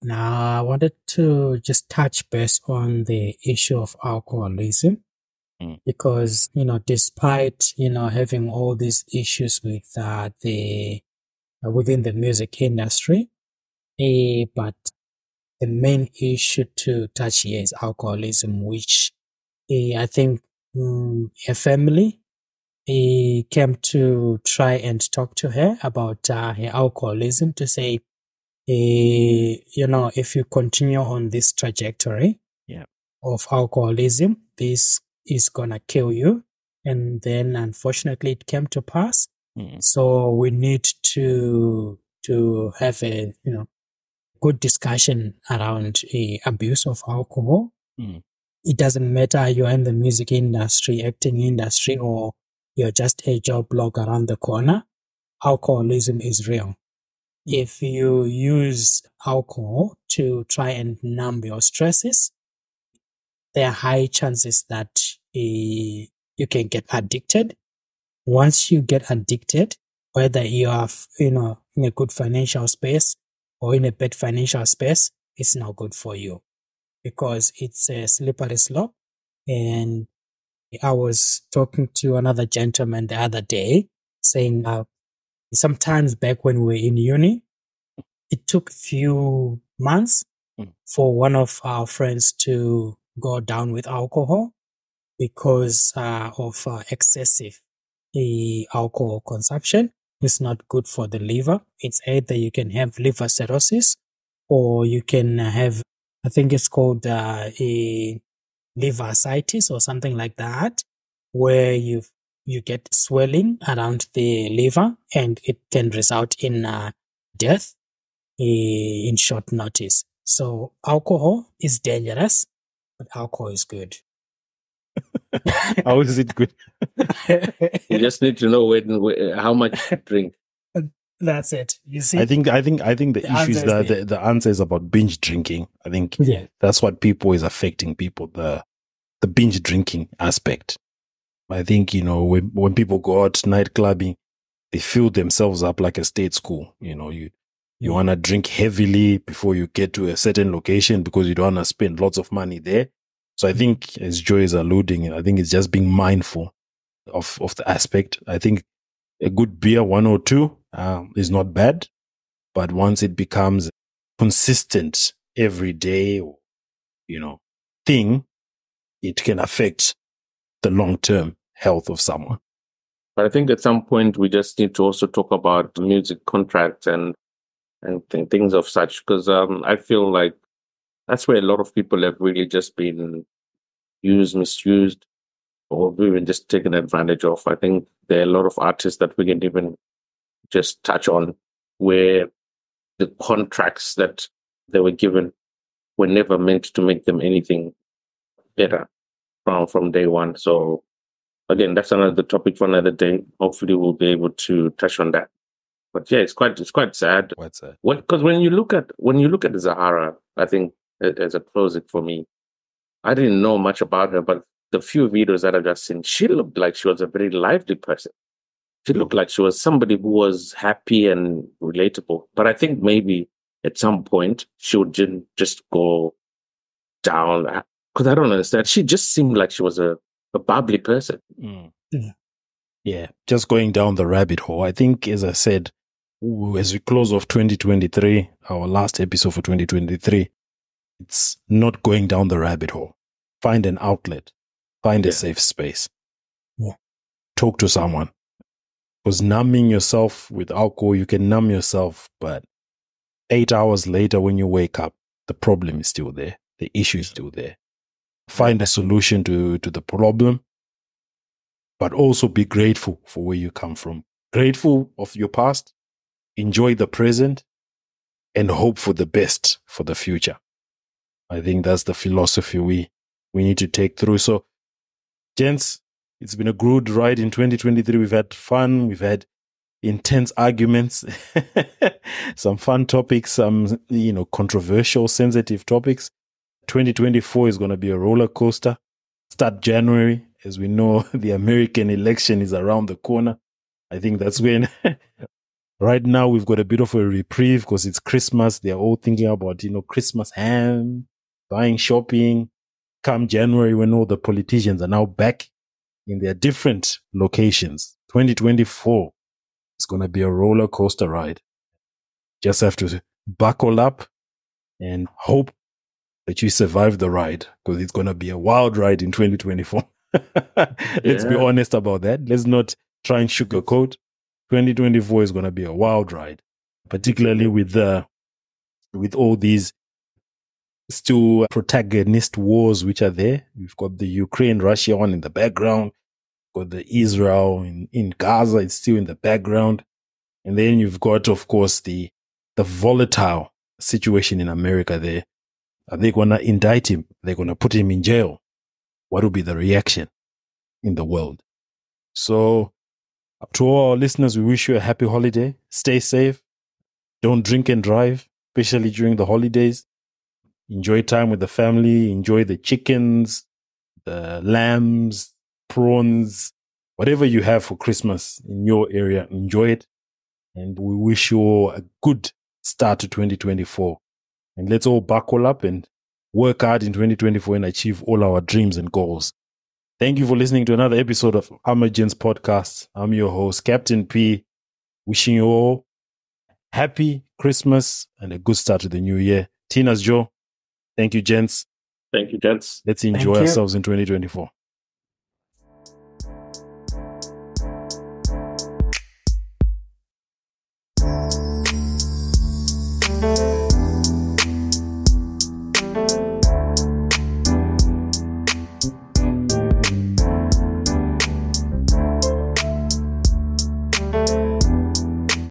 Now, I wanted to just touch base on the issue of alcoholism. Mm. Because, you know, despite, you know, having all these issues with uh, the, uh, within the music industry, eh, but the main issue to touch here is alcoholism, which eh, I think mm, her family eh, came to try and talk to her about uh, her alcoholism to say, eh, you know, if you continue on this trajectory Yeah. of alcoholism, this is gonna kill you. And then unfortunately it came to pass. Mm. So we need to to have a you know good discussion around uh, abuse of alcohol. Mm. It doesn't matter you're in the music industry, acting industry, or you're just a job blog around the corner. Alcoholism is real. If you use alcohol to try and numb your stresses, there are high chances that uh, you can get addicted. Once you get addicted, whether you are, you know, in a good financial space or in a bad financial space, it's not good for you because it's a slippery slope. And I was talking to another gentleman the other day saying, uh, sometimes back when we were in uni, it took few months Mm. for one of our friends to go down with alcohol because uh, of uh, excessive uh, alcohol consumption. It's not good for the liver. It's either you can have liver cirrhosis or you can have, I think it's called uh, a liver ascites or something like that, where you you get swelling around the liver and it can result in uh, death in short notice. So alcohol is dangerous, but alcohol is good. How is it good? you just need to know when, when how much to drink. That's it. You see? I think I think I think the, The issue is that the, the answer is about binge drinking. I think yeah. that's what people is affecting people the the binge drinking aspect. I think you know when when people go out night clubbing, they fill themselves up like a state school. You know you you mm. want to drink heavily before you get to a certain location because you don't want to spend lots of money there. So I mm. think as Joy is alluding, I think it's just being mindful of of the aspect. I think a good beer, one or two, um, is not bad, but once it becomes consistent every day, you know, thing, it can affect the long term health of someone. But I think at some point we just need to also talk about music contracts and and th- things of such because um, I feel like that's where a lot of people have really just been used, misused, or even just taken advantage of. I think there are a lot of artists that we can even just touch on where the contracts that they were given were never meant to make them anything better from from day one. So again, that's another topic for another day. Hopefully, we'll be able to touch on that. But yeah, it's quite it's quite sad. Quite sad. Because when you look at when you look at Zahara, I think as a closing for me, I didn't know much about her, but the few videos that I've just seen, she looked like she was a very lively person. She looked like she was somebody who was happy and relatable. But I think maybe at some point she would just go down because I don't understand. She just seemed like she was a, a bubbly person. Mm. Yeah. yeah, just going down the rabbit hole. I think, as I said, as we close off 2023, our last episode for 2023, it's not going down the rabbit hole. Find an outlet, find yeah. a safe space. Yeah. Talk to someone. Because numbing yourself with alcohol, you can numb yourself, but eight hours later, when you wake up, the problem is still there. The issue is still there. Find a solution to, to the problem, but also be grateful for where you come from. Grateful of your past, enjoy the present, and hope for the best for the future. I think that's the philosophy we, we need to take through. So, gents, it's been a good ride in 2023. We've had fun. We've had intense arguments, some fun topics, some, you know, controversial, sensitive topics. 2024 is going to be a roller coaster. Start January. As we know, the American election is around the corner. I think that's when right now we've got a bit of a reprieve because it's Christmas. They're all thinking about, you know, Christmas ham, buying shopping. Come January when all the politicians are now back in their different locations. 2024 is going to be a roller coaster ride. Just have to buckle up and hope that you survive the ride because it's going to be a wild ride in 2024. Let's yeah. be honest about that. Let's not try and sugarcoat. 2024 is going to be a wild ride, particularly with the with all these still protagonist wars which are there. We've got the Ukraine Russia one in the background, got the Israel in, in Gaza, it's still in the background. And then you've got, of course, the the volatile situation in America there. Are they gonna indict him? They're gonna put him in jail. What will be the reaction in the world? So to all our listeners, we wish you a happy holiday. Stay safe. Don't drink and drive, especially during the holidays. Enjoy time with the family. Enjoy the chickens, the lambs, prawns, whatever you have for Christmas in your area. Enjoy it. And we wish you all a good start to 2024. And let's all buckle up and work hard in 2024 and achieve all our dreams and goals. Thank you for listening to another episode of Emergence Podcast. I'm your host, Captain P. Wishing you all happy Christmas and a good start to the new year. Tina's Joe. Thank you, gents. Thank you, gents. Let's enjoy ourselves in 2024.